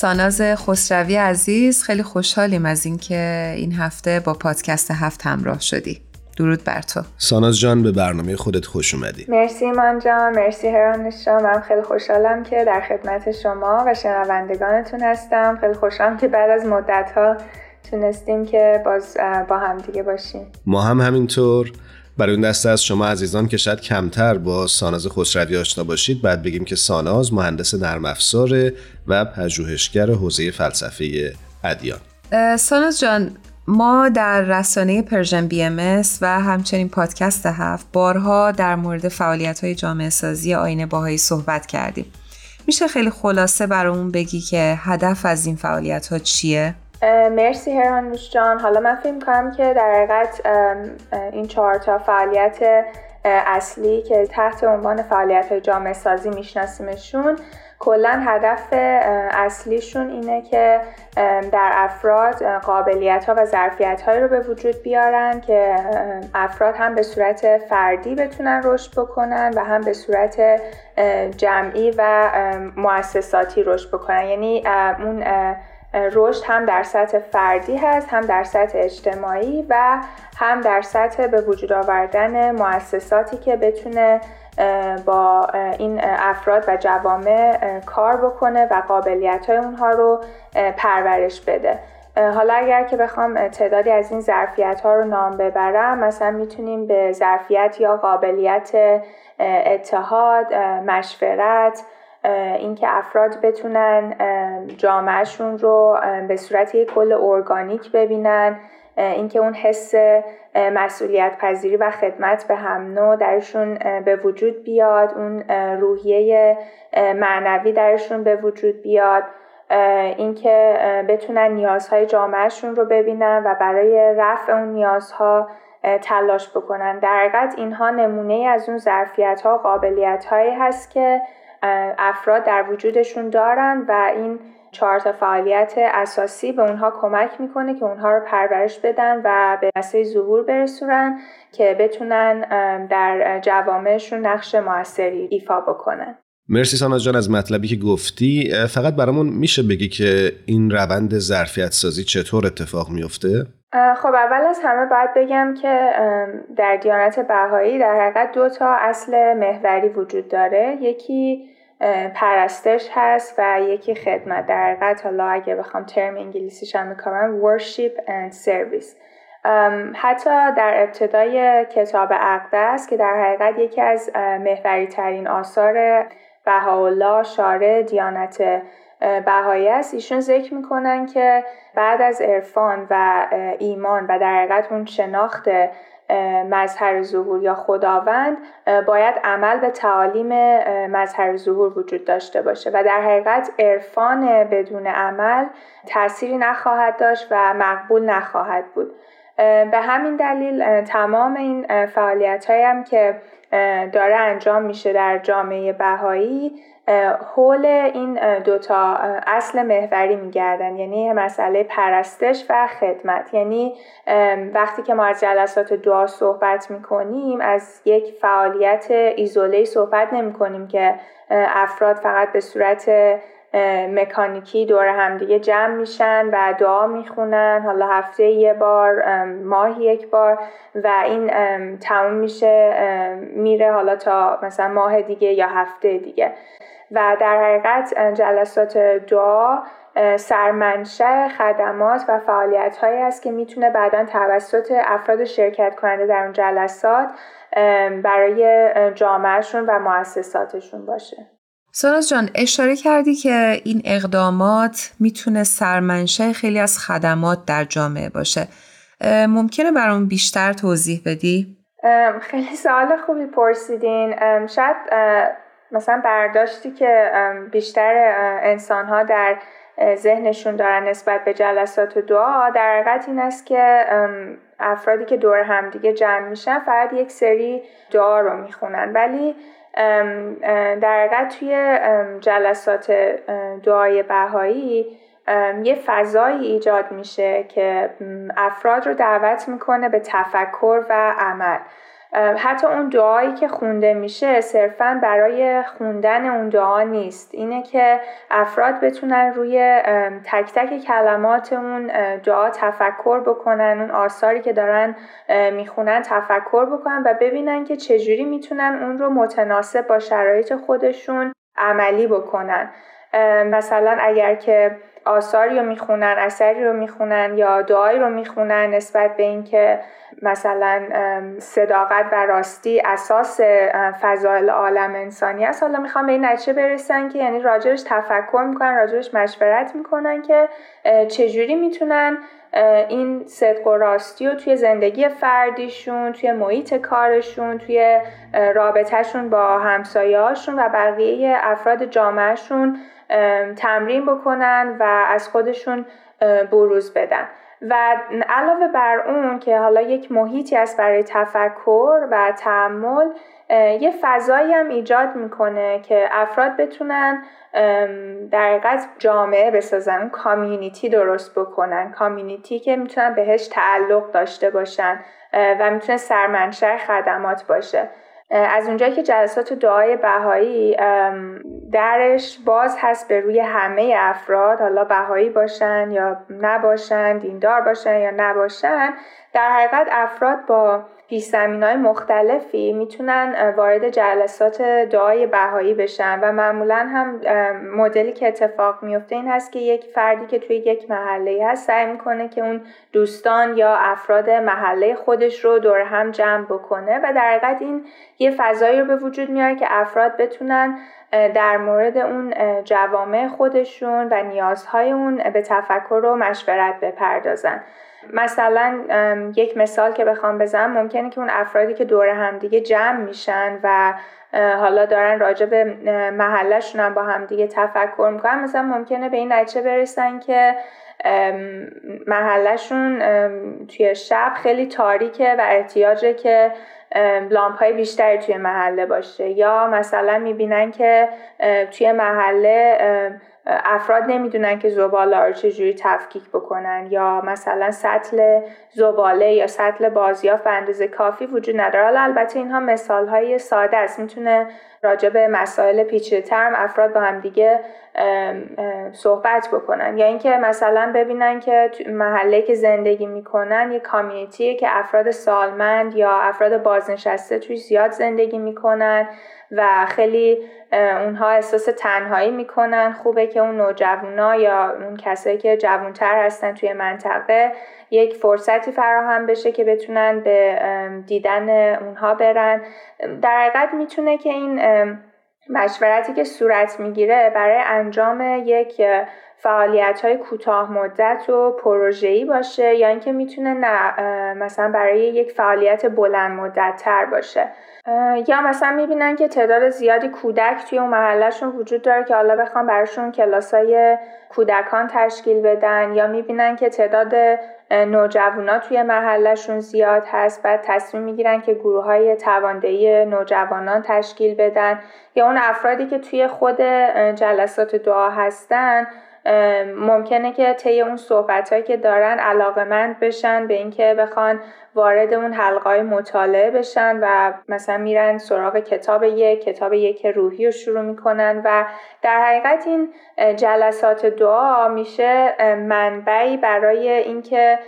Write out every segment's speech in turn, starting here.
ساناز خسروی عزیز خیلی خوشحالیم از اینکه این هفته با پادکست هفت همراه شدی. درود بر تو. ساناز جان به برنامه خودت خوش اومدی. مرسی من جان مرسی هرانش جان من خیلی خوشحالم که در خدمت شما و شنوندگانتون هستم. خیلی خوشحالم که بعد از مدت ها تونستیم که باز با هم دیگه باشیم. ما هم همینطور. برای اون دسته از شما عزیزان که شاید کمتر با ساناز خسروی آشنا باشید بعد بگیم که ساناز مهندس نرم افزار و پژوهشگر حوزه فلسفه ادیان ساناز جان ما در رسانه Persian BM و همچنین پادکست هفت بارها در مورد فعالیت های جامعه سازی آیین بهایی صحبت کردیم. میشه خیلی خلاصه برامون بگی که هدف از این فعالیت ها چیه؟ مرسی هرانوش جان. حالا من فکر کنم که در حقیقت این چهار تا فعالیت اصلی که تحت عنوان فعالیت های جامعه سازی میشناسیمشون کلا هدف اصلیشون اینه که در افراد قابلیت ها و ظرفیت هایی رو به وجود بیارن که افراد هم به صورت فردی بتونن رشد بکنن و هم به صورت جمعی و مؤسساتی رشد بکنن. یعنی اون رشد هم در سطح فردی هست هم در سطح اجتماعی و هم در سطح به وجود آوردن مؤسساتی که بتونه با این افراد و جوامع کار بکنه و قابلیت های اونها رو پرورش بده. حالا اگر که بخوام تعدادی از این ظرفیت ها رو نام ببرم مثلا می‌تونیم به ظرفیت یا قابلیت اتحاد، مشورت، اینکه افراد بتونن جامعهشون رو به صورت یک کل ارگانیک ببینن اینکه اون حس مسئولیت پذیری و خدمت به هم نوع درشون به وجود بیاد اون روحیه معنوی درشون به وجود بیاد اینکه بتونن نیازهای جامعهشون رو ببینن و برای رفع اون نیازها تلاش بکنن. در حقیقت اینها نمونه از اون ظرفیت ها قابلیت هایی هست که افراد در وجودشون دارن و این چهار فعالیت اساسی به اونها کمک می‌کنه که اونها رو پرورش بدن و به نسل ظهور برسونن که بتونن در جوامعشون نقش موثری ایفا بکنن مرسی سانا جان از مطلبی که گفتی فقط برامون میشه بگی که این روند ظرفیت سازی چطور اتفاق میفته؟ خب اول از همه باید بگم که در دیانت بهایی در حقیقت دو تا اصل محوری وجود داره. یکی پرستش هست و یکی خدمت. در حقیقت حالا اگه بخوام ترم انگلیسیش هم می‌کنم worship and service. حتی در ابتدای کتاب است که در حقیقت یکی از محوری ترین آثار بهاءالله شارع دیانت بهایی است. ایشون ذکر می‌کنن که بعد از عرفان و ایمان و در حقیقت اون شناخت مظهر ظهور یا خداوند باید عمل به تعالیم مظهر ظهور وجود داشته باشه و در حقیقت عرفان بدون عمل تأثیری نخواهد داشت و مقبول نخواهد بود. به همین دلیل تمام این فعالیت هم که داره انجام میشه در جامعه بهایی حول این دوتا اصل محوری میگردن. یعنی مسئله پرستش و خدمت. یعنی وقتی که ما از جلسات دعا صحبت می‌کنیم از یک فعالیت ایزوله صحبت نمی کنیم که افراد فقط به صورت مکانیکی دور همدیگه جمع میشن و دعا می‌خونن. حالا هفته یه بار ماهی یک بار و این تموم میشه میره حالا تا مثلا ماه دیگه یا هفته دیگه. و در حقیقت جلسات دعا سرمنشه خدمات و فعالیت هایی است که می‌تونه بعدا توسط افراد شرکت کننده در اون جلسات برای جامعهشون و مؤسساتشون باشه. ساناز جان اشاره کردی که این اقدامات می‌تونه سرمنشه خیلی از خدمات در جامعه باشه. ممکنه برام بیشتر توضیح بدی؟ خیلی سوال خوبی پرسیدین. شاید مثلا برداشتی که بیشتر انسان ها در ذهنشون دارن نسبت به جلسات دعا در حقیقت این است که افرادی که دور همدیگه جمع میشن فقط یک سری دعا رو می‌خونن. ولی در حقیقت توی جلسات دعای بهایی یه فضایی ایجاد میشه که افراد رو دعوت می‌کنه به تفکر و عمل. حتی اون دعایی که خونده میشه صرفا برای خوندن اون دعا نیست. اینه که افراد بتونن روی تک تک کلمات اون دعا تفکر بکنن اون آثاری که دارن می‌خونن تفکر بکنن و ببینن که چجوری می‌تونن اون رو متناسب با شرایط خودشون عملی بکنن. مثلا اگر که آثاری رو می‌خونن اثری رو می‌خونن یا دعایی رو می‌خونن نسبت به اینکه مثلا صداقت و راستی اساس فضایل عالم انسانی است. حالا می‌خوام به این نتیجه برسن که یعنی راجرش تفکر می‌کنن راجرش مشورت می‌کنن که چجوری می‌تونن این صدق و راستی رو توی زندگی فردیشون توی محیط کارشون توی رابطهشون با همسایهاشون و بقیه افراد جامعهشون تمرین بکنن و از خودشون بروز بدن. و علاوه بر اون که حالا یک محیطی است برای تفکر و تعمل یه فضایی هم ایجاد می‌کنه که افراد بتونن در حقیقت جامعه بسازن کامیونیتی درست بکنن. کامیونیتی که می‌تونن بهش تعلق داشته باشن و می‌تونه سرمنشأ خدمات باشه. از اونجایی که جلسات دعای بهایی درش باز هست به روی همه افراد حالا بهایی باشن یا نباشن دیندار باشن یا نباشن در حقیقت افراد با پیش های مختلفی می‌تونن وارد جلسات دعای بهایی بشن و معمولا هم مدلی که اتفاق میفته این هست که یک فردی که توی یک محله هست سعی می‌کنه که اون دوستان یا افراد محله خودش رو دور هم جمع بکنه و در حقیقت این یه فضایی رو به وجود میاره که افراد بتونن در مورد اون جوامع خودشون و نیازهای اون به تفکر و مشورت بپردازن. مثلا یک مثال که بخوام بزنم ممکنه که اون افرادی که دور همدیگه جمع میشن و حالا دارن راجع به محلشون هم با همدیگه تفکر می‌کنن. مثلا ممکنه به این نتیجه برسن که محلشون توی شب خیلی تاریکه و احتیاجه که لامپ های بیشتری توی محله باشه. یا مثلا می‌بینن که توی محله افراد نمی‌دونن که زباله رو چجوری تفکیک بکنن یا مثلا سطل زباله یا سطل بازیافت به اندازه کافی وجود نداره. البته اینها مثال های ساده است. می‌تونه راجع به مسائل پیچیده ترم افراد با هم دیگه صحبت بکنن. یا اینکه مثلا ببینن که محله که زندگی می‌کنن یه کامیونیتیه که افراد سالمند یا افراد بازنشسته توی زیاد زندگی می‌کنن و خیلی اونها احساس تنهایی می‌کنن. خوبه که اون نوجوانا یا اون کسایی که جوانتر هستن توی منطقه یک فرصتی فراهم بشه که بتونن به دیدن اونها برن. در حقیقت می‌تونه که این مشورتی که صورت می‌گیره برای انجام یک فعالیت های کوتاه مدت و پروژه‌ای باشه یا اینکه می‌تونه نه مثلا برای یک فعالیت بلند مدت تر باشه یا مثلا می‌بینن که تعداد زیادی کودک توی اون محلشون وجود داره که حالا بخوام براشون کلاسای کودکان تشکیل بدن یا می‌بینن که تعداد نوجوانا توی محلشون زیاد هست. بعد تصمیم می‌گیرن که گروه های تواندهی نوجوانان تشکیل بدن. یا اون افرادی که توی خود جلسات دعا هستن ممکنه که طی اون صحبت هایی که دارن علاقمند بشن به اینکه بخوان وارد اون حلقه مطالعه بشن و مثلا میرن سراغ کتاب یک کتاب یک روحی رو شروع می‌کنن و در حقیقت این جلسات دعا میشه منبعی برای اینکه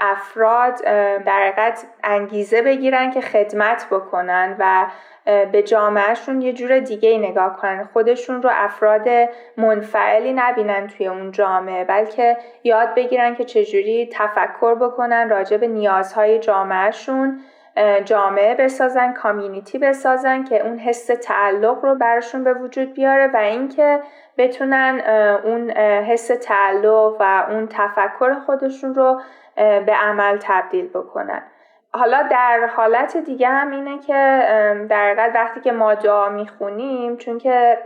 افراد در حقیقت انگیزه بگیرن که خدمت بکنن و به جامعهشون یه جور دیگه نگاه کنن. خودشون رو افراد منفعلی نبینن توی اون جامعه بلکه یاد بگیرن که چجوری تفکر بکنن راجع به نیازهای جامعهشون. جامعه بسازن کامیونیتی بسازن که اون حس تعلق رو براشون به وجود بیاره و اینکه بتونن اون حس تعلق و اون تفکر خودشون رو به عمل تبدیل بکنن. حالا در حالت دیگه هم اینه که در وقتی که ما دعا می‌خونیم چون که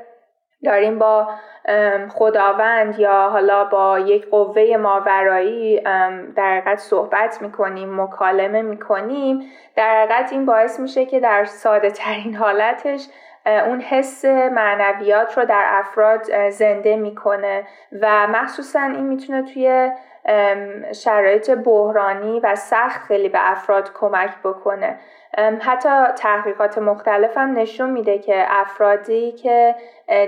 داریم با خداوند یا حالا با یک قوه ماورایی در حقیقت صحبت می‌کنیم مکالمه می‌کنیم. در حقیقت این باعث میشه که در ساده ترین حالتش اون حس معنویات رو در افراد زنده می‌کنه و مخصوصا این می‌تونه توی شرایط بحرانی و سخت خیلی به افراد کمک بکنه. حتی تحقیقات مختلف هم نشون میده که افرادی که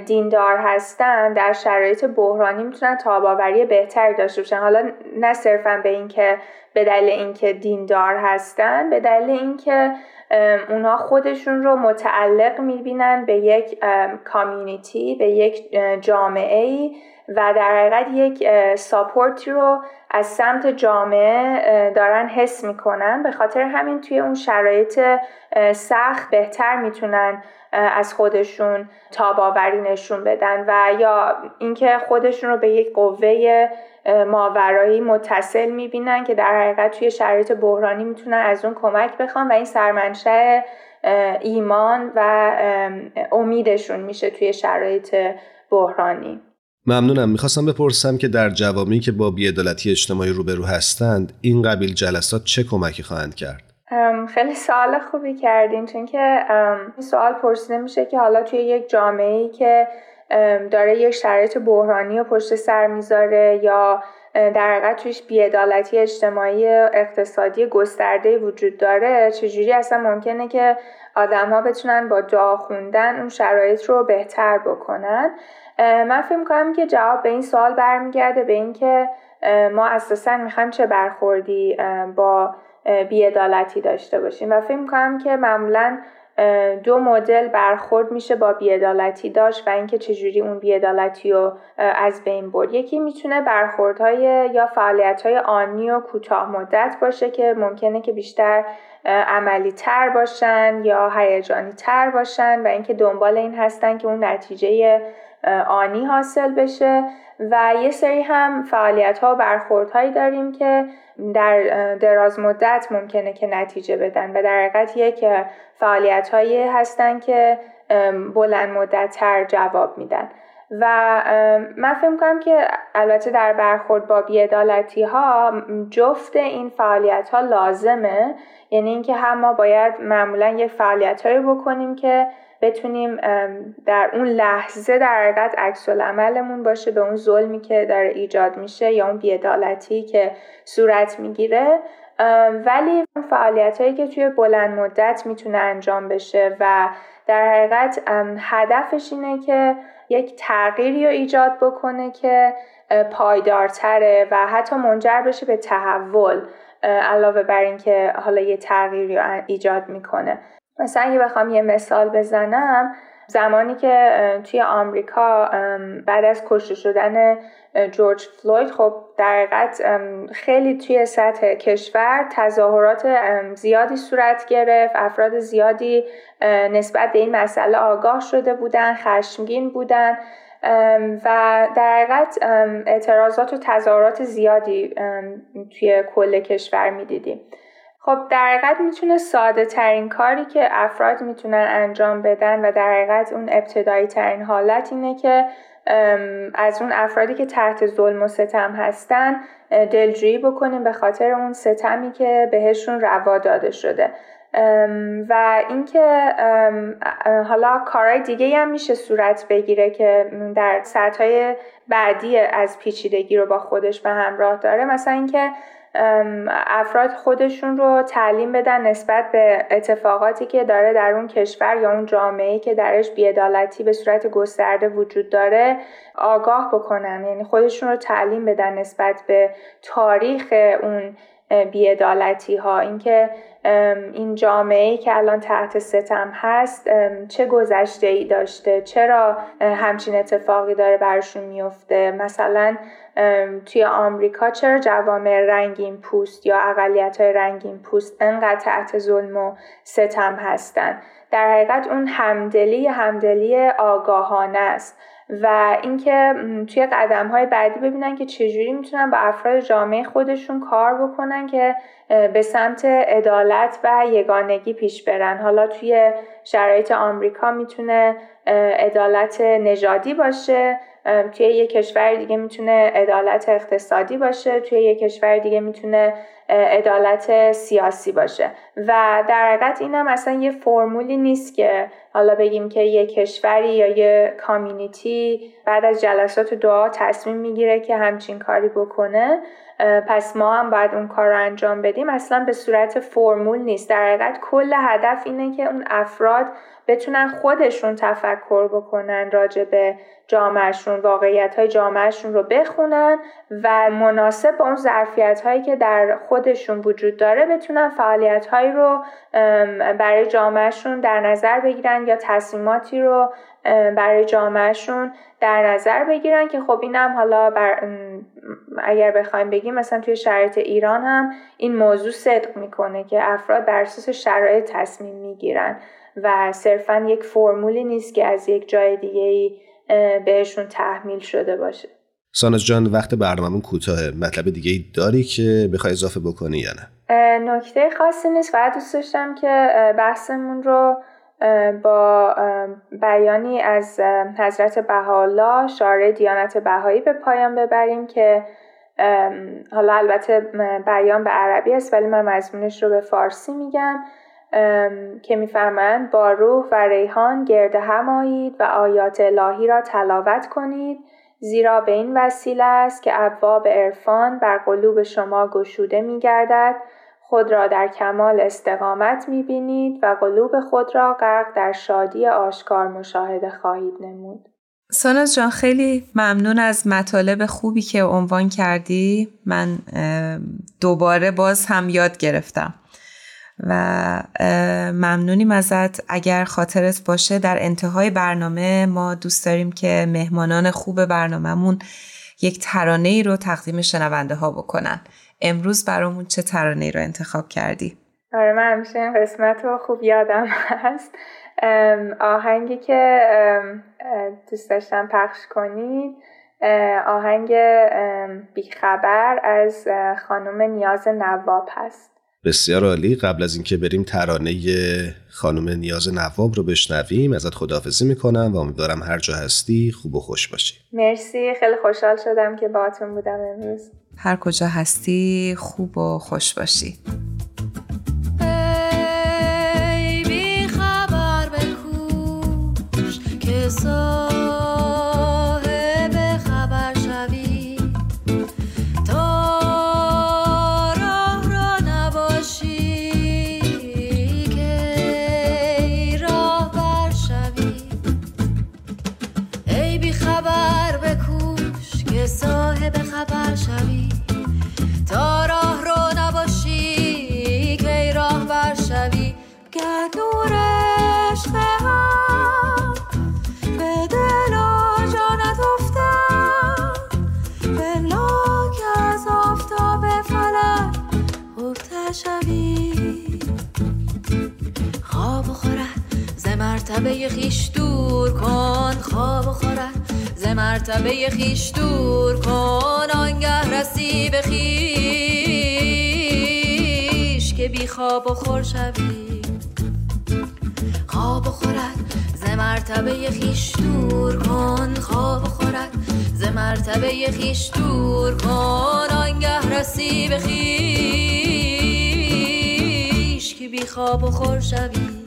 دیندار هستن در شرایط بحرانی می‌تونن تاباوری بهتری داشته باشن. حالا نه صرفا به اینکه به دلیل اینکه دیندار هستن به دلیل اینکه اونها خودشون رو متعلق می‌بینن به یک کامیونیتی به یک جامعه ای و در حقیقت یک ساپورتی رو از سمت جامعه دارن حس می‌کنن. به خاطر همین توی اون شرایط سخت بهتر می‌تونن از خودشون تاباوری نشون بدن و یا اینکه خودشون رو به یک قوه ماورایی متصل می‌بینن که در حقیقت توی شرایط بحرانی می‌تونن از اون کمک بخوان و این سرمنشه ایمان و امیدشون میشه توی شرایط بحرانی. ممنونم. می‌خواستم بپرسم که در جوامی که با بیعدالتی اجتماعی روبرو هستند این قبیل جلسات چه کمکی خواهند کرد؟ خیلی سوال خوبی کردین چون که سوال پرسیده میشه که حالا توی یک جامعه ای که داره یک شرایط بحرانی و پشت سر می‌ذاره یا در حقیقت توش بیعدالتی اجتماعی اقتصادی گسترده وجود داره چجوری اصلا ممکنه که آدم ها بتونن با دعا خوندن اون شرایط رو بهتر بکنن؟ من فکر کنم که جواب به این سوال برمیگرده به اینکه ما اساسا می‌خوایم چه برخوردی با بیعدالتی داشته باشیم. و فکر کنم که معمولا دو مدل برخورد میشه با بیعدالتی داشت و اینکه چجوری اون بیعدالتی رو از بین برد. یکی می‌تونه برخوردهای یا فعالیتهای آنی و کوتاه مدت باشه که ممکنه که بیشتر عملی تر باشن یا هیجانی تر باشن و اینکه دنبال این هستن که اون نتیجه آنی حاصل بشه و یه سری هم فعالیت ها و برخورد هایی داریم که در دراز مدت ممکنه که نتیجه بدن و در حقیقت یک فعالیت هایی هستن که بلند مدت تر جواب میدن. و من فکر کنم که البته در برخورد با بیعدالتی ها جفت این فعالیت ها لازمه. یعنی اینکه هم ما باید معمولا یه فعالیت هایی بکنیم که بتونیم در اون لحظه در حقیقت عکس عملمون باشه به اون ظلمی که داره ایجاد میشه یا اون بیعدالتی که صورت می‌گیره. ولی فعالیت هایی که توی بلند مدت می‌تونه انجام بشه و در حقیقت هدفش اینه که یک تغییری رو ایجاد بکنه که پایدارتره و حتی منجر بشه به تحول علاوه بر اینکه حالا یه تغییری رو ایجاد می‌کنه. مثلا اگه بخوام یه مثال بزنم زمانی که توی آمریکا بعد از کشته شدن جورج فلوید خب در حقیقت خیلی توی سطح کشور تظاهرات زیادی صورت گرفت افراد زیادی نسبت به این مسئله آگاه شده بودن خشمگین بودن و در حقیقت اعتراضات و تظاهرات زیادی توی کل کشور می‌دیدیم. خب در حقیقت می‌تونه ساده ترین کاری که افراد می‌تونن انجام بدن و در حقیقت اون ابتدایی ترین حالت اینه که از اون افرادی که تحت ظلم و ستم هستن دلجویی بکنیم به خاطر اون ستمی که بهشون روا داده شده. و اینکه حالا کارهای دیگه هم میشه صورت بگیره که در سطح بعدی از پیچیدگی رو با خودش به همراه داره. مثلا اینکه افراد خودشون رو تعلیم بدن نسبت به اتفاقاتی که داره در اون کشور یا اون جامعه که درش بیعدالتی به صورت گسترده وجود داره آگاه بکنن. یعنی خودشون رو تعلیم بدن نسبت به تاریخ اون بیعدالتی ها اینکه این جامعه که الان تحت ستم هست چه گذشته ای داشته؟ چرا همچین اتفاقی داره برشون میفته مثلا توی آمریکا چرا جوامع رنگین پوست یا اقلیت های رنگین پوست انقدر تحت ظلم و ستم هستن؟ در حقیقت اون همدلی همدلی آگاهانه است و اینکه توی قدم های بعدی ببینن که چجوری می‌تونن با افراد جامعه خودشون کار بکنن که به سمت عدالت و یگانگی پیش برن. حالا توی شرایط آمریکا می‌تونه عدالت نژادی باشه توی یه کشور دیگه می‌تونه عدالت اقتصادی باشه توی یه کشور دیگه می‌تونه عدالت سیاسی باشه. و در حقیقت این هم اصلا یه فرمولی نیست که حالا بگیم که یه کشوری یا یه کامیونیتی بعد از جلسات دعا تصمیم می‌گیره که همچین کاری بکنه پس ما هم باید اون کار رو انجام بدیم. اصلا به صورت فرمول نیست. در حقیقت کل هدف اینه که اون افراد بتونن خودشون تفکر بکنن راجع به جامعهشون واقعیت های جامعهشون رو بخونن و مناسب با اون ظرفیت هایی که در خودشون وجود داره بتونن فعالیت هایی رو برای جامعهشون در نظر بگیرن یا تصمیماتی رو برای جامعهشون در نظر بگیرن که خب اینم حالا بر اگر بخوایم بگیم مثلا توی شرایط ایران هم این موضوع صدق می‌کنه که افراد بر اساس شرایط تصمیم می‌گیرن و صرفا یک فرمولی نیست که از یک جای دیگه ای بهشون تحمیل شده باشه. ساناز جان وقت برنامهمون کوتاه مطلب دیگه ای داری که بخوای اضافه بکنی یا نه؟ نکته خاصی نیست. فقط دوست داشتم که بحثمون رو با بیانی از حضرت بهاءالله شارع دیانت بهایی به پایان ببریم که حالا البته بیان به عربی است ولی من مضمونش رو به فارسی میگم. که میفرمایند با روح و ریحان گرد همایید و آیات الهی را تلاوت کنید. زیرا به این وسیله است که ابواب عرفان بر قلوب شما گشوده میگردد خود را در کمال استقامت می‌بینید و قلوب خود را غرق در شادی آشکار مشاهده خواهید نمود. ساناز جان خیلی ممنون از مطالب خوبی که عنوان کردی من دوباره باز هم یاد گرفتم و ممنونیم ازت. اگر خاطرت باشه در انتهای برنامه ما دوست داریم که مهمانان خوب برنامهمون یک ترانه ای رو تقدیم شنونده ها بکنن. امروز برامون چه ترانه ای رو انتخاب کردی؟ آره من همیشه این قسمت رو خوب یادم هست. آهنگی که دوست داشتم پخش کنید آهنگ بیخبر از خانم نیاز نواب هست. بسیار عالی. قبل از اینکه بریم ترانه خانم نیاز نواب رو بشنویم ازت خداحافظی می‌کنم و امیدوارم هر جا هستی خوب و خوش باشی. مرسی. خیلی خوشحال شدم که باهاتون بودم امروز. هر کجا هستی خوب و خوش باشی. ای بی خبر بکوش که مرتبه خیش دور کن خواب و خورد. ز مرتبه خیش دور کن آنگه رسی به خیش که بی خواب و خور شوی. خواب و خورد. ز مرتبه خیش دور کن خواب و خورد. ز مرتبه خیش دور کن آنگه رسی به خیش که بی خواب و خور شوی.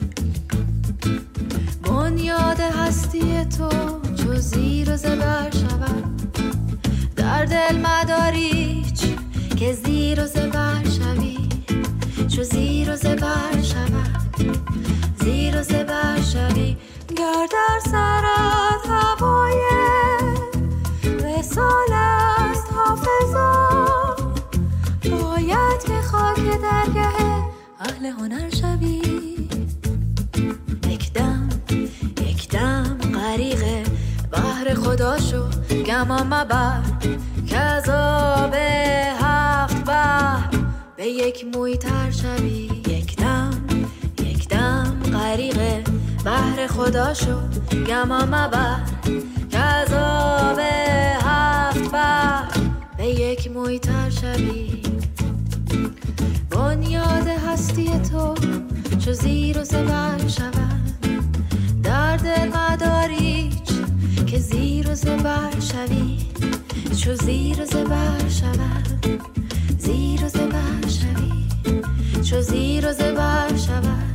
بنیاد هستی تو چو زیر و زبر شود. در دل مداریچ که زیر و زبر شوی؟ چو زیر و زبر شود زیر و زبر شوی. گر در سرت هوای وسال است حافظا باید که خاک درگه اهل هنر شوی. خدا شو گما مبر که عذاب هفت بر به یک موی تر شوی. یک دم یک دم غریق بحر خدا شو گما مبر که عذاب هفت بر به یک موی تر شوی. بنیاد هستی تو چو زیر و زبر شود. در دل مداری که زیر و زبر شوی. چو زیر و زبر شود زیر و زبر شوی. چو زیر و زبر شود